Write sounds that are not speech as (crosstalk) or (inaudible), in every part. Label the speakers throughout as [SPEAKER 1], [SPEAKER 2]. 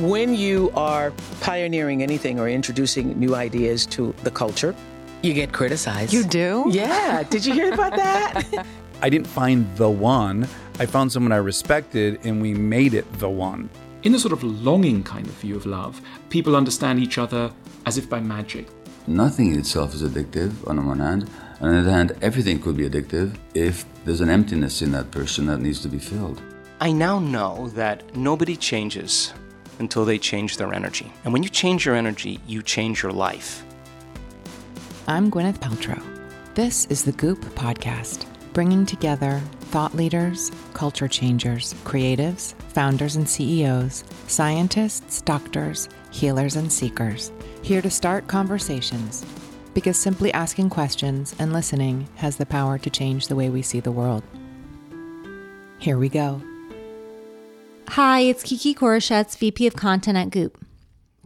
[SPEAKER 1] When you are pioneering anything or introducing new ideas to the culture, you get criticized.
[SPEAKER 2] You do?
[SPEAKER 1] Yeah. Did you hear about that? (laughs)
[SPEAKER 3] I didn't find the one. I found someone I respected and we made it the one.
[SPEAKER 4] In a sort of longing kind of view of love, people understand each other as if by magic.
[SPEAKER 5] Nothing in itself is addictive on the one hand. On the other hand, everything could be addictive if there's an emptiness in that person that needs to be filled.
[SPEAKER 6] I now know that nobody changes until they change their energy. And when you change your energy, you change your life.
[SPEAKER 2] I'm Gwyneth Paltrow. This is the Goop Podcast, bringing together thought leaders, culture changers, creatives, founders and CEOs, scientists, doctors, healers, and seekers, here to start conversations. Because simply asking questions and listening has the power to change the way we see the world. Here we go.
[SPEAKER 7] Hi, it's Kiki Koroshetz, VP of Content at Goop.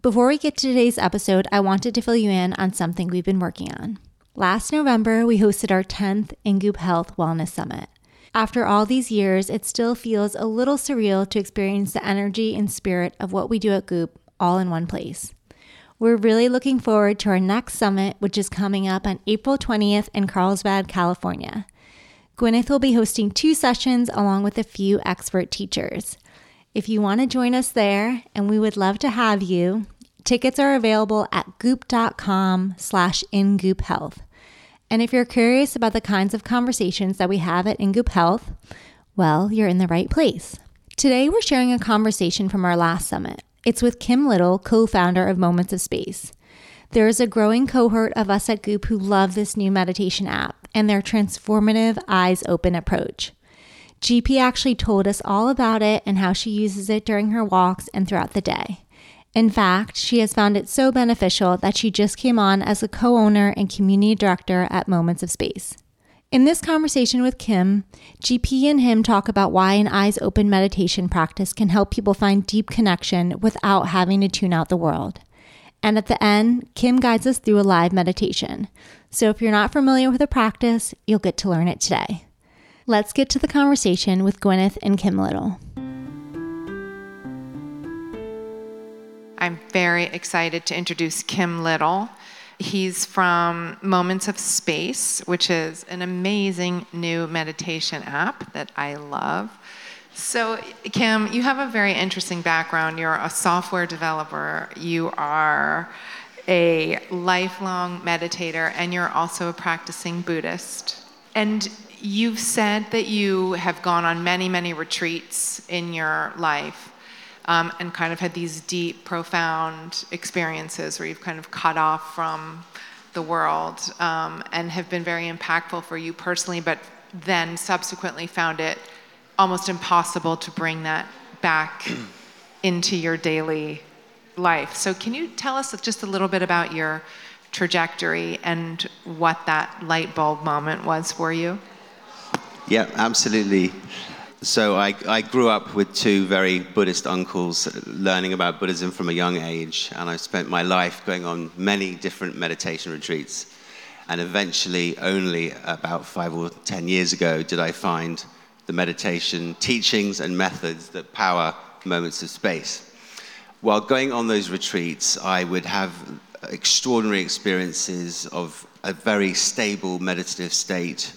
[SPEAKER 7] Before we get to today's episode, I wanted to fill you in on something we've been working on. Last November, we hosted our 10th InGoop Health Wellness Summit. After all these years, it still feels a little surreal to experience the energy and spirit of what we do at Goop all in one place. We're really looking forward to our next summit, which is coming up on April 20th in Carlsbad, California. Gwyneth will be hosting two sessions along with a few expert teachers. If you want to join us there, and we would love to have you, tickets are available at goop.com slash ingoophealth. And if you're curious about the kinds of conversations that we have at InGoop Health, well, you're in the right place. Today, we're sharing a conversation from our last summit. It's with Kim Little, co founder of Moments of Space. There is a growing cohort of us at Goop who love this new meditation app and their transformative eyes open approach. GP actually told us all about it and how she uses it during her walks and throughout the day. In fact, she has found it so beneficial that she just came on as a co owner and community director at Moments of Space. In this conversation with Kim, GP and him talk about why an eyes open meditation practice can help people find deep connection without having to tune out the world. And at the end, Kim guides us through a live meditation. So if you're not familiar with the practice, you'll get to learn it today. Let's get to the conversation with Gwyneth and Kim Little.
[SPEAKER 8] I'm very excited to introduce Kim Little. He's from Moments of Space, which is an amazing new meditation app that I love. So, Kim, you have a very interesting background. You're a software developer, you are a lifelong meditator, and you're also a practicing Buddhist. And you've said that you have gone on many, many retreats in your life um, and kind of had these deep, profound experiences where you've kind of cut off from the world um, and have been very impactful for you personally, but then subsequently found it almost impossible to bring that back (clears throat) into your daily life. So, can you tell us just a little bit about your trajectory and what that light bulb moment was for you?
[SPEAKER 9] Yeah, absolutely. So I, I grew up with two very Buddhist uncles learning about Buddhism from a young age, and I spent my life going on many different meditation retreats. And eventually, only about five or ten years ago, did I find the meditation teachings and methods that power moments of space. While going on those retreats, I would have extraordinary experiences of a very stable meditative state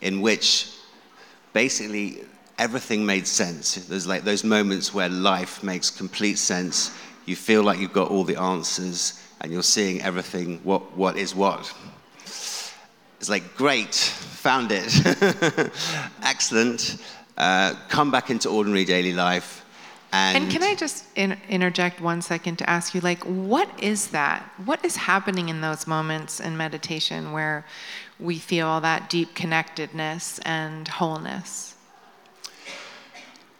[SPEAKER 9] in which basically everything made sense. There's like those moments where life makes complete sense. You feel like you've got all the answers and you're seeing everything, what, what is what. It's like, great, found it. (laughs) Excellent. Uh, come back into ordinary daily life. And,
[SPEAKER 8] and can I just in- interject one second to ask you, like, what is that? What is happening in those moments in meditation where we feel that deep connectedness and wholeness?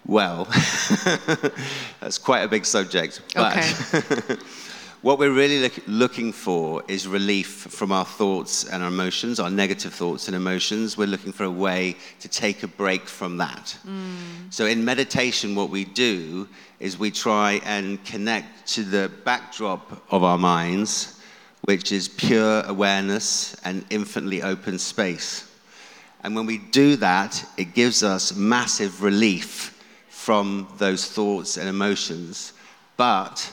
[SPEAKER 9] Well, (laughs) that's quite a big subject. But
[SPEAKER 8] Okay. (laughs)
[SPEAKER 9] what we're really look, looking for is relief from our thoughts and our emotions, our negative thoughts and emotions. We're looking for a way to take a break from that. Mm. So, in meditation, what we do is we try and connect to the backdrop of our minds, which is pure awareness and infinitely open space. And when we do that, it gives us massive relief from those thoughts and emotions But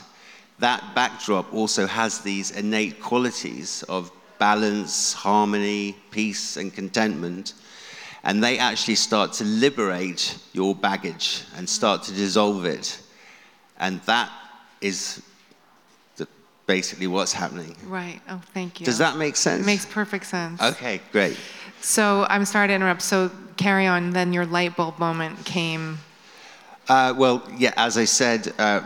[SPEAKER 9] that backdrop also has these innate qualities of balance, harmony, peace, and contentment. And they actually start to liberate your baggage and start to dissolve it. And that is the, basically what's happening.
[SPEAKER 8] Right. Oh, thank you.
[SPEAKER 9] Does that make sense?
[SPEAKER 8] It makes perfect sense.
[SPEAKER 9] Okay, great.
[SPEAKER 8] So I'm sorry to interrupt. So carry on. Then your light bulb moment came.
[SPEAKER 9] Uh, well, yeah, as I said, uh,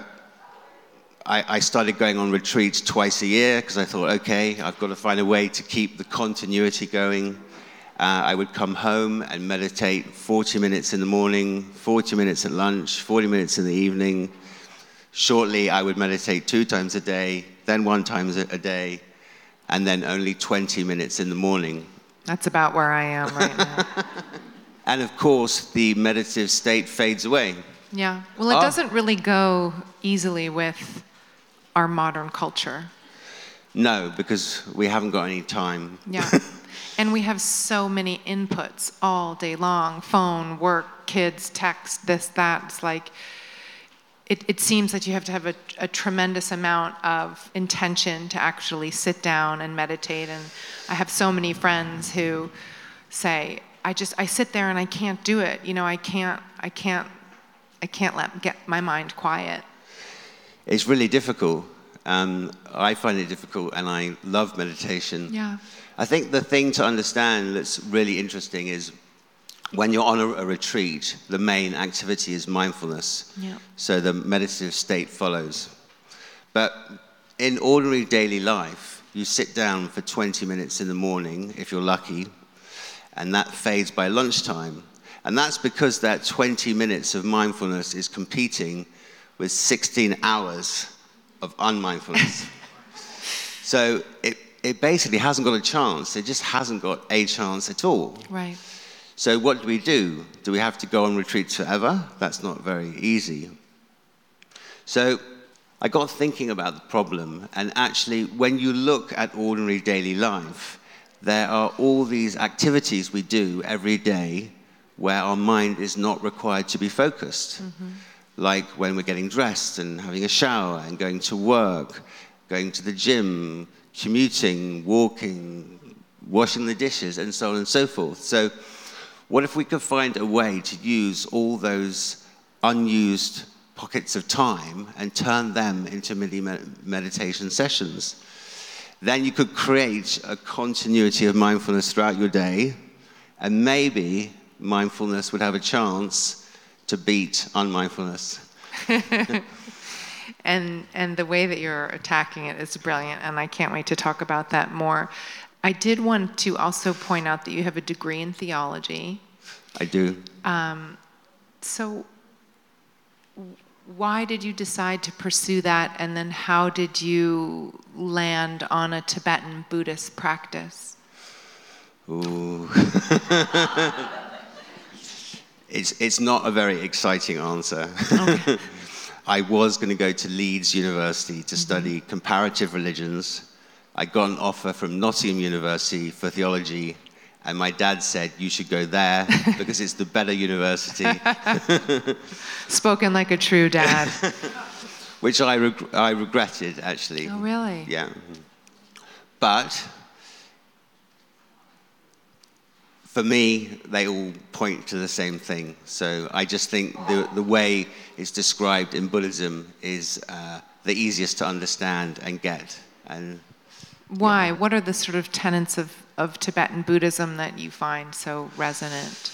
[SPEAKER 9] I, I, started going on retreats twice a year because I thought, okay, I've got to find a way to keep the continuity going. Uh, I would come home and meditate 40 minutes in the morning, 40 minutes at lunch, 40 minutes in the evening. Shortly, I would meditate two times a day, then one time a day, and then only 20 minutes in the morning.
[SPEAKER 8] That's about where I am right now. (laughs)
[SPEAKER 9] and of course, the meditative state fades away.
[SPEAKER 8] Yeah. Well, it oh. doesn't really go easily with our modern culture.
[SPEAKER 9] No, because we haven't got any time.
[SPEAKER 8] Yeah. (laughs) and we have so many inputs all day long phone, work, kids, text, this, that. It's like, it, it seems that you have to have a, a tremendous amount of intention to actually sit down and meditate. And I have so many friends who say, I just, I sit there and I can't do it. You know, I can't, I can't, I can't let, get my mind quiet.
[SPEAKER 9] It's really difficult. Um, I find it difficult and I love meditation.
[SPEAKER 8] Yeah.
[SPEAKER 9] I think the thing to understand that's really interesting is when you're on a, a retreat, the main activity is mindfulness.
[SPEAKER 8] Yeah.
[SPEAKER 9] So the meditative state follows. But in ordinary daily life, you sit down for 20 minutes in the morning, if you're lucky, and that fades by lunchtime. And that's because that 20 minutes of mindfulness is competing with 16 hours of unmindfulness. (laughs) so it, it basically hasn't got a chance. It just hasn't got a chance at all.
[SPEAKER 8] Right.
[SPEAKER 9] So what do we do? Do we have to go on retreats forever? That's not very easy. So I got thinking about the problem, and actually, when you look at ordinary daily life, there are all these activities we do every day where our mind is not required to be focused. Mm-hmm like when we're getting dressed and having a shower and going to work, going to the gym, commuting, walking, washing the dishes, and so on and so forth. So, what if we could find a way to use all those unused pockets of time and turn them into mini meditation sessions? Then you could create a continuity of mindfulness throughout your day, and maybe mindfulness would have a chance to beat unmindfulness. (laughs)
[SPEAKER 8] and and the way that you're attacking it is brilliant, and I can't wait to talk about that more. I did want to also point out that you have a degree in theology.
[SPEAKER 9] I do.
[SPEAKER 8] Um, so, why did you decide to pursue that, and then how did you land on a Tibetan Buddhist practice?
[SPEAKER 9] Ooh. (laughs) It's, it's not a very exciting answer. Okay. (laughs) I was going to go to Leeds University to mm-hmm. study comparative religions. I got an offer from Nottingham University for theology, and my dad said, You should go there (laughs) because it's the better university. (laughs)
[SPEAKER 8] Spoken like a true dad.
[SPEAKER 9] Which I, reg- I regretted, actually.
[SPEAKER 8] Oh, really?
[SPEAKER 9] Yeah. But for me, they all point to the same thing. So I just think the, the way it's described in Buddhism is uh, the easiest to understand and get. And
[SPEAKER 8] why? Yeah. What are the sort of tenets of, of Tibetan Buddhism that you find so resonant?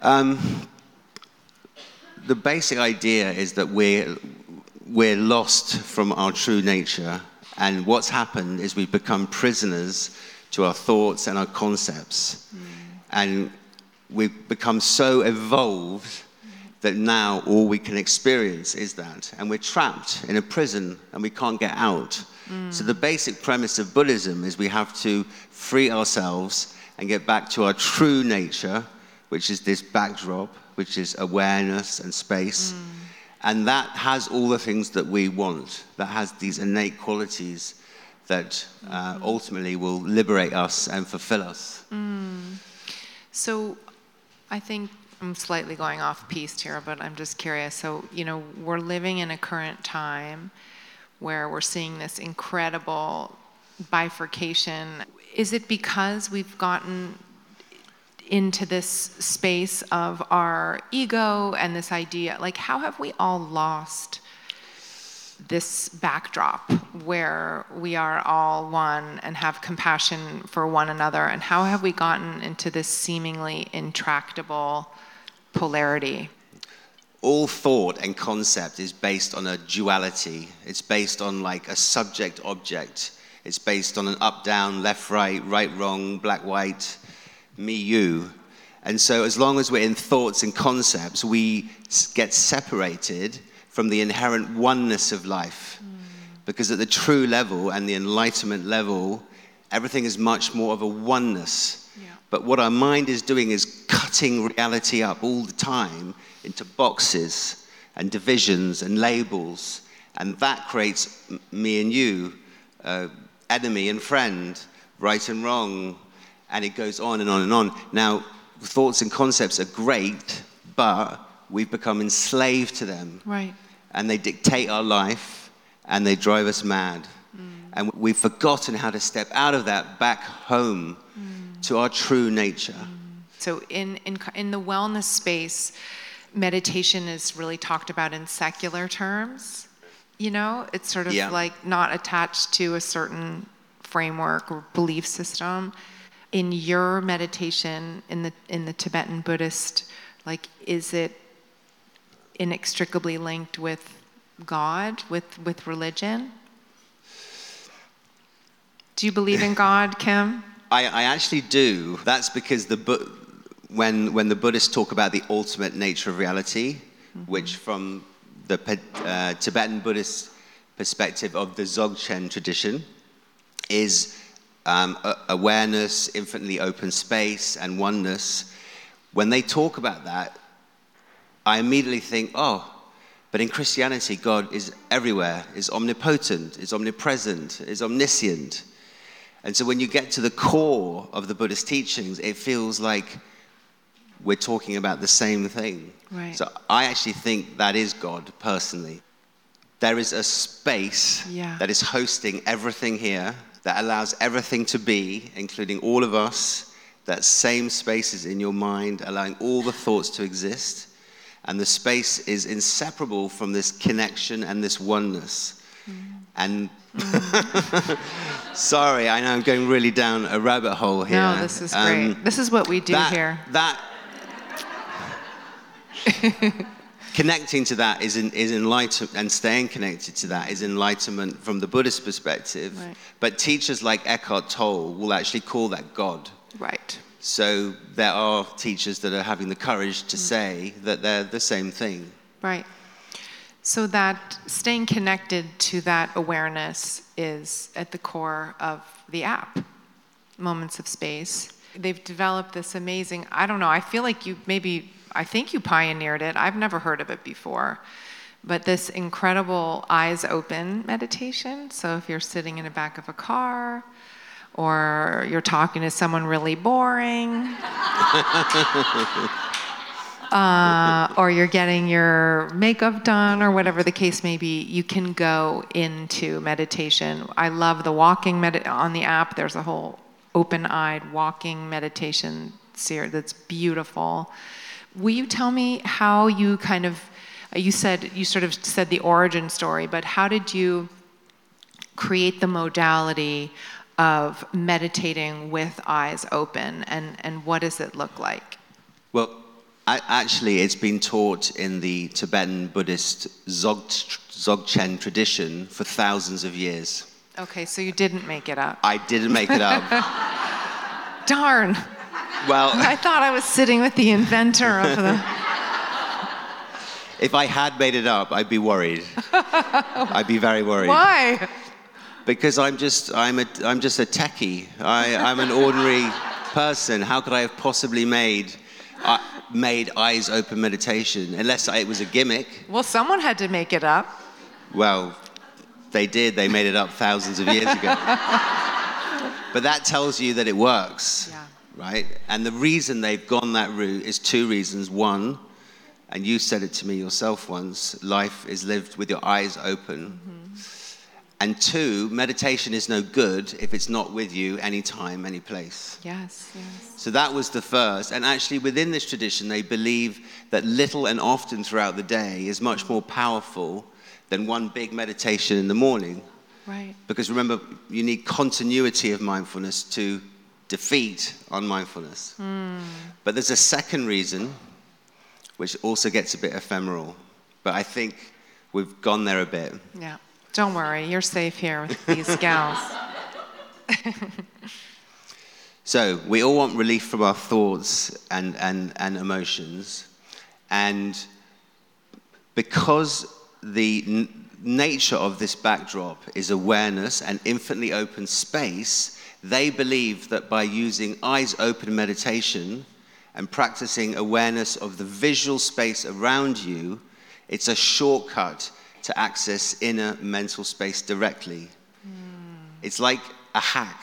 [SPEAKER 9] Um, the basic idea is that we're, we're lost from our true nature, and what's happened is we've become prisoners to our thoughts and our concepts. Mm. And we've become so evolved that now all we can experience is that. And we're trapped in a prison and we can't get out. Mm. So the basic premise of Buddhism is we have to free ourselves and get back to our true nature, which is this backdrop, which is awareness and space. Mm. And that has all the things that we want, that has these innate qualities that uh, ultimately will liberate us and fulfill us.
[SPEAKER 8] Mm. So I think I'm slightly going off piste here, but I'm just curious. So, you know, we're living in a current time where we're seeing this incredible bifurcation. Is it because we've gotten into this space of our ego and this idea? Like, how have we all lost this backdrop where we are all one and have compassion for one another? And how have we gotten into this seemingly intractable polarity?
[SPEAKER 9] all thought and concept is based on a duality. It's based on like a subject object. It's based on an up down, left right, right wrong, black white, me you. And so, as long as we're in thoughts and concepts, we get separated from the inherent oneness of life. Mm. Because at the true level and the enlightenment level, everything is much more of a oneness. Yeah. But what our mind is doing is cutting reality up all the time into boxes and divisions and labels. And that creates me and you, uh, enemy and friend, right and wrong. And it goes on and on and on. Now, thoughts and concepts are great, but we've become enslaved to them.
[SPEAKER 8] Right.
[SPEAKER 9] And they dictate our life and they drive us mad. Mm. And we've forgotten how to step out of that back home mm. to our true nature. Mm.
[SPEAKER 8] So, in, in, in the wellness space, meditation is really talked about in secular terms. You know, it's sort of yeah. like not attached to a certain framework or belief system. In your meditation in the in the Tibetan Buddhist, like is it inextricably linked with God, with with religion? Do you believe in God, Kim?
[SPEAKER 9] I, I actually do. That's because the when, when the Buddhists talk about the ultimate nature of reality, mm-hmm. which from the uh, Tibetan Buddhist perspective of the Dzogchen tradition is um, awareness, infinitely open space, and oneness. When they talk about that, I immediately think, oh, but in Christianity, God is everywhere, is omnipotent, is omnipresent, is omniscient. And so when you get to the core of the Buddhist teachings, it feels like we're talking about the same thing.
[SPEAKER 8] Right.
[SPEAKER 9] So I actually think that is God personally. There is a space
[SPEAKER 8] yeah.
[SPEAKER 9] that is hosting everything here, that allows everything to be, including all of us. That same space is in your mind, allowing all the thoughts to exist. And the space is inseparable from this connection and this oneness. Mm. And (laughs) sorry, I know I'm going really down a rabbit hole here.
[SPEAKER 8] No, this is great. Um, this is what we do
[SPEAKER 9] that,
[SPEAKER 8] here.
[SPEAKER 9] That (laughs) connecting to that is, in, is enlightenment, and staying connected to that is enlightenment from the Buddhist perspective.
[SPEAKER 8] Right.
[SPEAKER 9] But teachers like Eckhart Tolle will actually call that God.
[SPEAKER 8] Right.
[SPEAKER 9] So there are teachers that are having the courage to mm. say that they're the same thing.
[SPEAKER 8] Right. So that staying connected to that awareness is at the core of the app, Moments of Space. They've developed this amazing, I don't know, I feel like you maybe I think you pioneered it. I've never heard of it before. But this incredible eyes open meditation. So if you're sitting in the back of a car, or you're talking to someone really boring, (laughs) uh, or you're getting your makeup done, or whatever the case may be, you can go into meditation. I love the walking med- on the app. There's a whole open-eyed walking meditation series that's beautiful. Will you tell me how you kind of, you said, you sort of said the origin story, but how did you create the modality of meditating with eyes open and, and what does it look like?
[SPEAKER 9] Well, I, actually, it's been taught in the Tibetan Buddhist Zog, Dzogchen tradition for thousands of years.
[SPEAKER 8] Okay, so you didn't make it up.
[SPEAKER 9] I didn't make it up. (laughs)
[SPEAKER 8] Darn.
[SPEAKER 9] Well, (laughs)
[SPEAKER 8] I thought I was sitting with the inventor of the. (laughs)
[SPEAKER 9] if I had made it up, I'd be worried. I'd be very worried.
[SPEAKER 8] Why?
[SPEAKER 9] Because I'm just I'm a I'm just a techie. I, I'm an ordinary person. How could I have possibly made uh, made eyes open meditation unless it was a gimmick?
[SPEAKER 8] Well, someone had to make it up.
[SPEAKER 9] Well, they did. They made it up thousands of years ago. (laughs) but that tells you that it works.
[SPEAKER 8] Yeah
[SPEAKER 9] right? And the reason they've gone that route is two reasons. One, and you said it to me yourself once life is lived with your eyes open. And two, meditation is no good if it's not with you anytime, any place.
[SPEAKER 8] Yes, yes.
[SPEAKER 9] So that was the first. And actually, within this tradition, they believe that little and often throughout the day is much more powerful than one big meditation in the morning.
[SPEAKER 8] Right.
[SPEAKER 9] Because remember, you need continuity of mindfulness to defeat unmindfulness. Hmm. But there's a second reason, which also gets a bit ephemeral. But I think we've gone there a bit.
[SPEAKER 8] Yeah. Don't worry, you're safe here with these gals. (laughs)
[SPEAKER 9] So we all want relief from our thoughts and, and, and emotions. And because the n- nature of this backdrop is awareness and infinitely open space, they believe that by using eyes open meditation and practicing awareness of the visual space around you, it's a shortcut to access inner mental space directly. It's like a hack,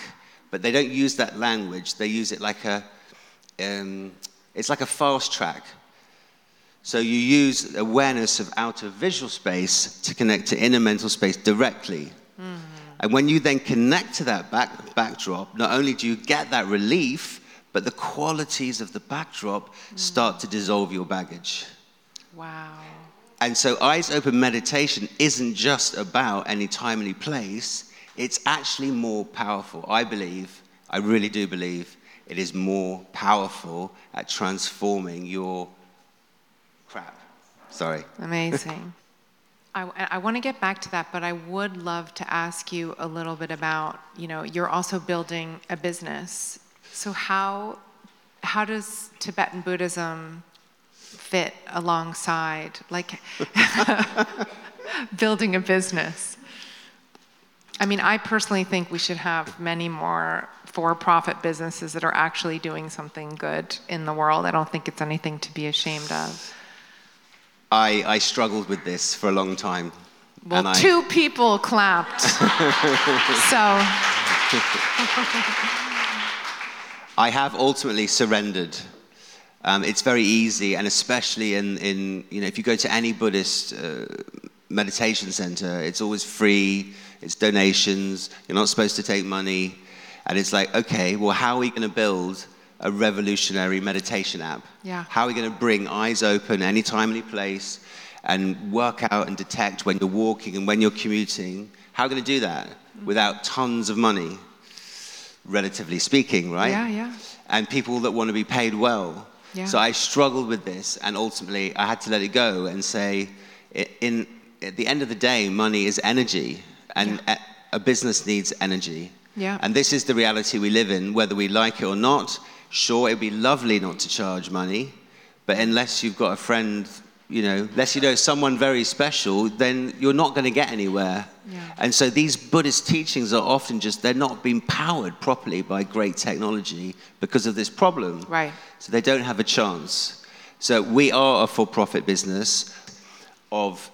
[SPEAKER 9] but they don't use that language. They use it like a, um, it's like a fast track. So you use awareness of outer visual space to connect to inner mental space directly. And when you then connect to that back, backdrop, not only do you get that relief, but the qualities of the backdrop start to dissolve your baggage.
[SPEAKER 8] Wow.
[SPEAKER 9] And so, eyes open meditation isn't just about any time, any place. It's actually more powerful. I believe, I really do believe, it is more powerful at transforming your crap. Sorry.
[SPEAKER 8] Amazing. (laughs) I, I want to get back to that, but I would love to ask you a little bit about, you know, you're also building a business. So how, how does Tibetan Buddhism fit alongside, like, (laughs) building a business? I mean, I personally think we should have many more for profit businesses that are actually doing something good in the world. I don't think it's anything to be ashamed of.
[SPEAKER 9] I, I struggled with this for a long time.
[SPEAKER 8] Well,
[SPEAKER 9] and I-
[SPEAKER 8] two people clapped. (laughs) so,
[SPEAKER 9] I have ultimately surrendered. Um, it's very easy, and especially in, in, you know, if you go to any Buddhist uh, meditation center, it's always free, it's donations, you're not supposed to take money. And it's like, okay, well, how are we going to build a revolutionary meditation app?
[SPEAKER 8] Yeah.
[SPEAKER 9] How are we going to bring eyes open anytime, any place, and work out and detect when you're walking and when you're commuting? How are we going to do that without tons of money, relatively speaking, right?
[SPEAKER 8] yeah, yeah.
[SPEAKER 9] and people that want to be paid well.
[SPEAKER 8] Yeah.
[SPEAKER 9] So I struggled with this, and ultimately I had to let it go and say, in at the end of the day, money is energy, and a, a business needs energy.
[SPEAKER 8] Yeah.
[SPEAKER 9] And this is the reality we live in, whether we like it or not. Sure, it'd be lovely not to charge money, but unless you've got a friend, you know, unless you know someone very special, then you're not going to get anywhere.
[SPEAKER 8] Yeah.
[SPEAKER 9] And so these Buddhist teachings are often just, they're not being powered properly by great technology because of this problem.
[SPEAKER 8] Right.
[SPEAKER 9] So they don't have a chance. So we are a for profit business of,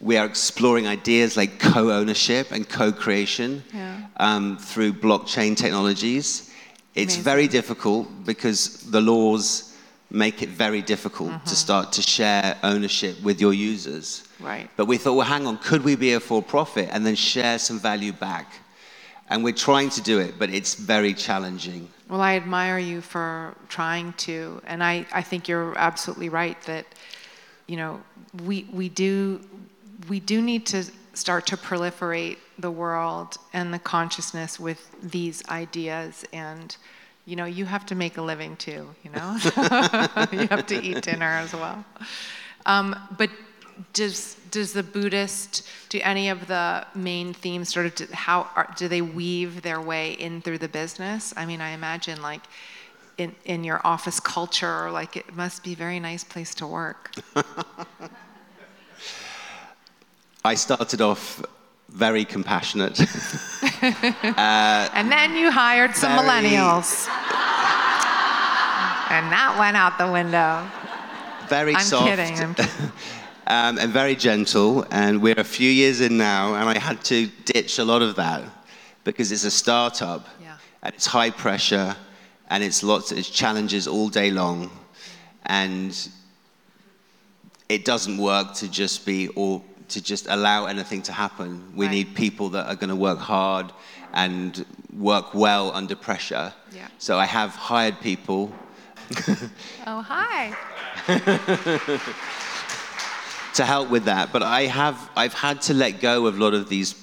[SPEAKER 9] we are exploring ideas like co ownership and co creation
[SPEAKER 8] Yeah.
[SPEAKER 9] um, through blockchain technologies. It's
[SPEAKER 8] Amazing.
[SPEAKER 9] very difficult because the laws make it very difficult
[SPEAKER 8] Mm-hmm.
[SPEAKER 9] to start to share ownership with your users.
[SPEAKER 8] Right.
[SPEAKER 9] But we thought, well, hang on, could we be a for profit and then share some value back? And we're trying to do it, but it's very challenging.
[SPEAKER 8] Well, I admire you for trying to, and I, I think you're absolutely right that, you know, we, we do we do need to start to proliferate the world and the consciousness with these ideas and you know you have to make a living too you know? (laughs) (laughs) You have to eat dinner as well. Um, but does does the buddhist do any of the main themes sort of do, how are, do they weave their way in through the business? I mean i imagine like in, in your office culture like it must be a very nice place to work. (laughs)
[SPEAKER 9] I started off very compassionate. (laughs)
[SPEAKER 8] And then you hired some
[SPEAKER 9] Very-
[SPEAKER 8] millennials. and that went out the window.
[SPEAKER 9] very
[SPEAKER 8] I'm
[SPEAKER 9] soft.
[SPEAKER 8] kidding, I'm kidding. (laughs)
[SPEAKER 9] um, and very gentle. And we're a few years in now, and I had to ditch a lot of that because it's a startup
[SPEAKER 8] Yeah.
[SPEAKER 9] and it's high pressure and it's lots, of challenges all day long, and it doesn't work to just be all to just allow anything to happen. We
[SPEAKER 8] Right.
[SPEAKER 9] need people that are going to work hard and work well under pressure.
[SPEAKER 8] Yeah.
[SPEAKER 9] So I have hired people (laughs)
[SPEAKER 8] Oh, hi. (laughs)
[SPEAKER 9] to help with that. But I have, I've had to let go of a lot of these.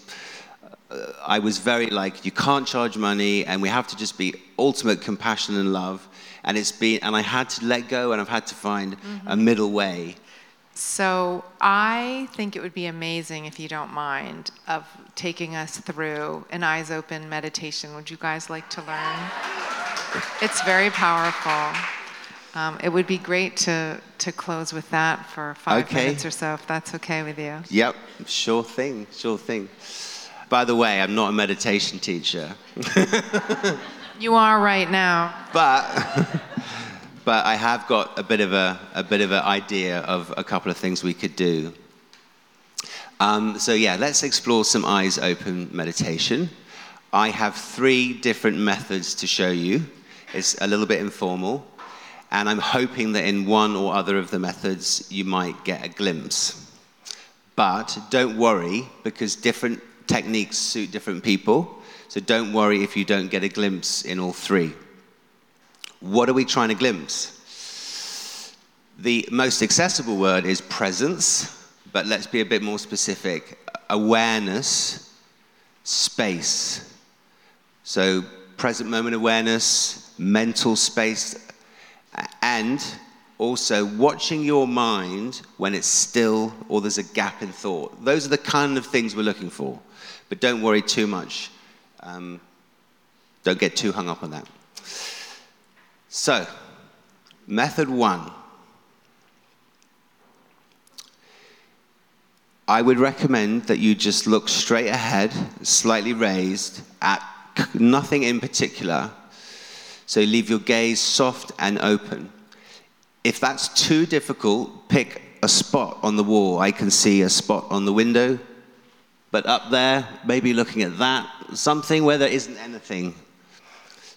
[SPEAKER 9] Uh, I was very like, you can't charge money, and we have to just be ultimate compassion and love. And it's been, and I had to let go, and I've had to find a middle way.
[SPEAKER 8] So I think it would be amazing if you don't mind of taking us through an eyes open meditation. Would you guys like to learn? It's very powerful. Um, it would be great to, to close with that for five
[SPEAKER 9] Okay.
[SPEAKER 8] minutes or so, if that's okay with you.
[SPEAKER 9] Yep, sure thing, sure thing. By the way, I'm not a meditation teacher, (laughs)
[SPEAKER 8] You are right now.
[SPEAKER 9] but (laughs) but I have got a bit of a a bit of an idea of a couple of things we could do. Um, so yeah, let's explore some eyes open meditation. I have three different methods to show you. It's a little bit informal, and I'm hoping that in one or other of the methods you might get a glimpse. But don't worry, because different techniques suit different people. So don't worry if you don't get a glimpse in all three. What are we trying to glimpse? The most accessible word is presence, but let's be a bit more specific. Awareness, space. So present moment awareness, mental space, and also watching your mind when it's still or there's a gap in thought. Those are the kind of things we're looking for. But don't worry too much. Um, don't get too hung up on that. So, method one. I would recommend that you just look straight ahead, slightly raised, at nothing in particular. So leave your gaze soft and open. If that's too difficult, pick a spot on the wall. I can see a spot on the window, but up there, maybe looking at that, something where there isn't anything.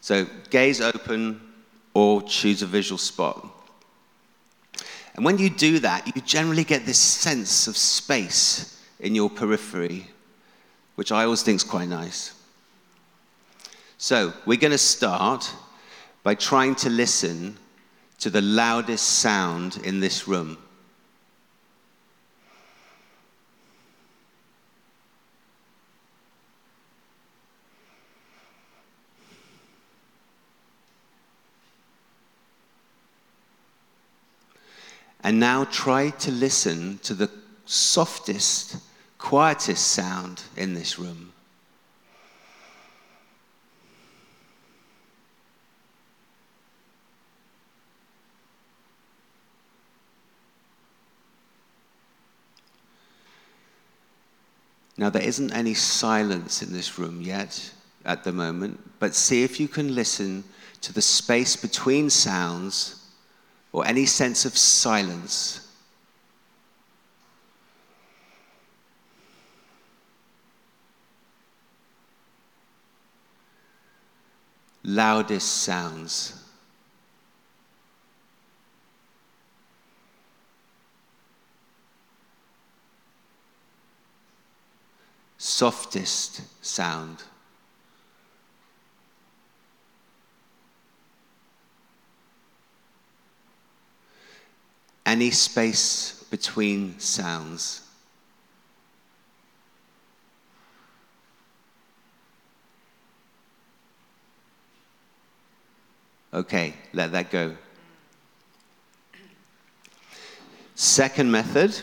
[SPEAKER 9] So gaze open or choose a visual spot. And when you do that, you generally get this sense of space in your periphery, which I always think is quite nice. So we're going to start by trying to listen to the loudest sound in this room. And now try to listen to the softest, quietest sound in this room. Now, there isn't any silence in this room yet at the moment, but see if you can listen to the space between sounds or any sense of silence. Loudest sounds. Softest sound. Any space between sounds. Okay, let that go. Second method.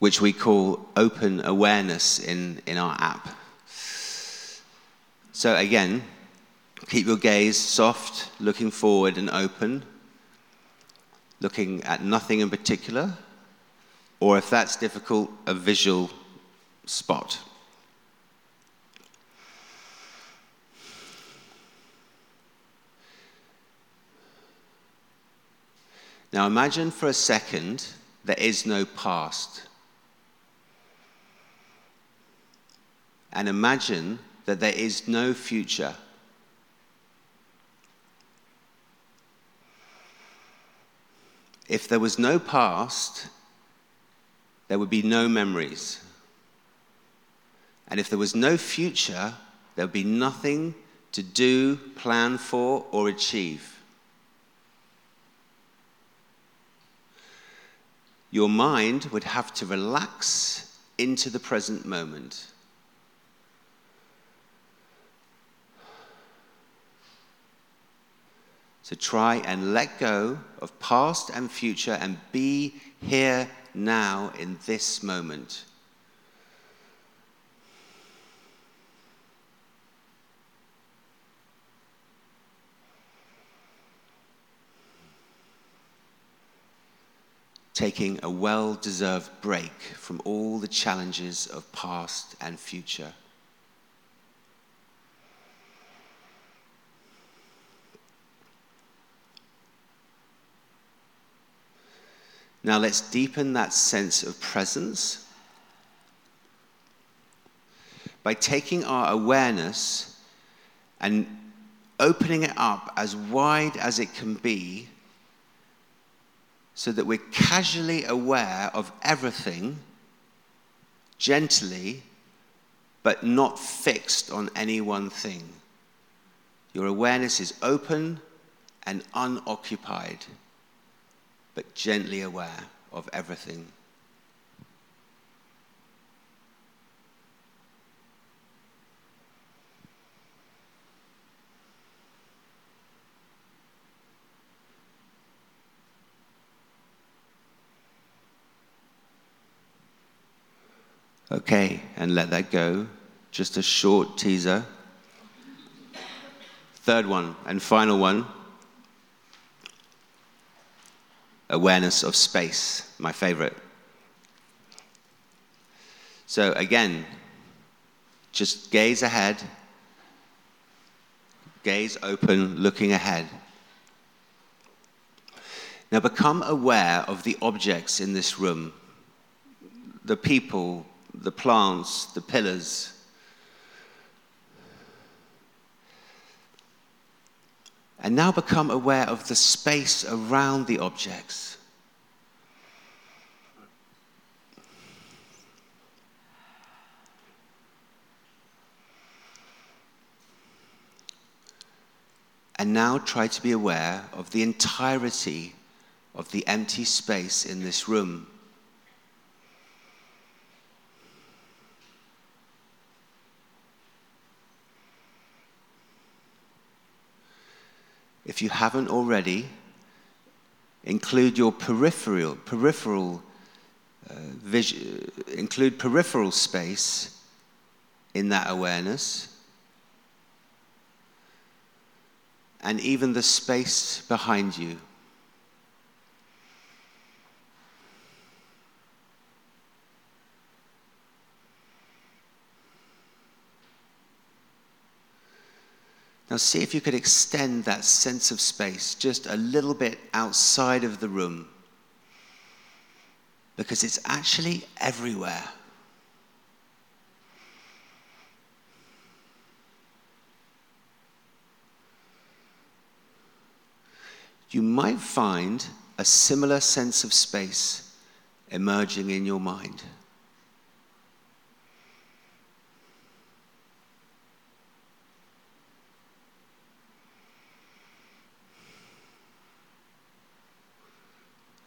[SPEAKER 9] Which we call open awareness in, in our app. So again, keep your gaze soft, looking forward and open, looking at nothing in particular, or if that's difficult, a visual spot. Now imagine for a second there is no past. And imagine that there is no future. If there was no past, there would be no memories. And if there was no future, there would be nothing to do, plan for, or achieve. Your mind would have to relax into the present moment. So try and let go of past and future and be here now in this moment. taking a well deserved break from all the challenges of past and future. Now let's deepen that sense of presence by taking our awareness and opening it up as wide as it can be so that we're casually aware of everything, gently, but not fixed on any one thing. Your awareness is open and unoccupied, but gently aware of everything. Okay, and let that go. Just a short teaser. Third one and final one awareness of space, my favorite. So, again, just gaze ahead, gaze open, looking ahead. Now, become aware of the objects in this room, the people, the plants, the pillars. And now become aware of the space around the objects. And now try to be aware of the entirety of the empty space in this room. If you haven't already, include your peripheral, peripheral uh, vision, include peripheral space in that awareness. And even the space behind you. See if you could extend that sense of space just a little bit outside of the room. Because it's actually everywhere. You might find a similar sense of space emerging in your mind.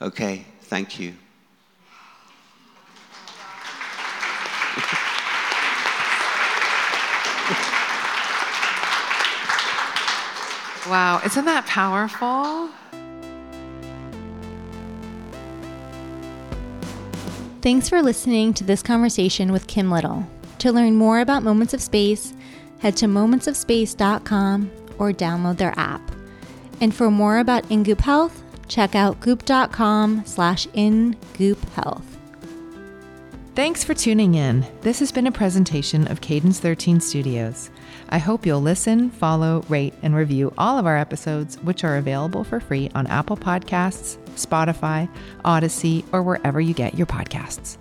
[SPEAKER 9] Okay, thank you.
[SPEAKER 8] Wow, isn't that powerful?
[SPEAKER 7] Thanks for listening to this conversation with Kim Little. To learn more about Moments of Space, head to momentsofspace.com or download their app. And for more about InGoop Health, check out goop.com slash ingoophealth.
[SPEAKER 2] Thanks for tuning in. This has been a presentation of Cadence 13 Studios. I hope you'll listen, follow, rate, and review all of our episodes, which are available for free on Apple Podcasts, Spotify, Audacy, or wherever you get your podcasts.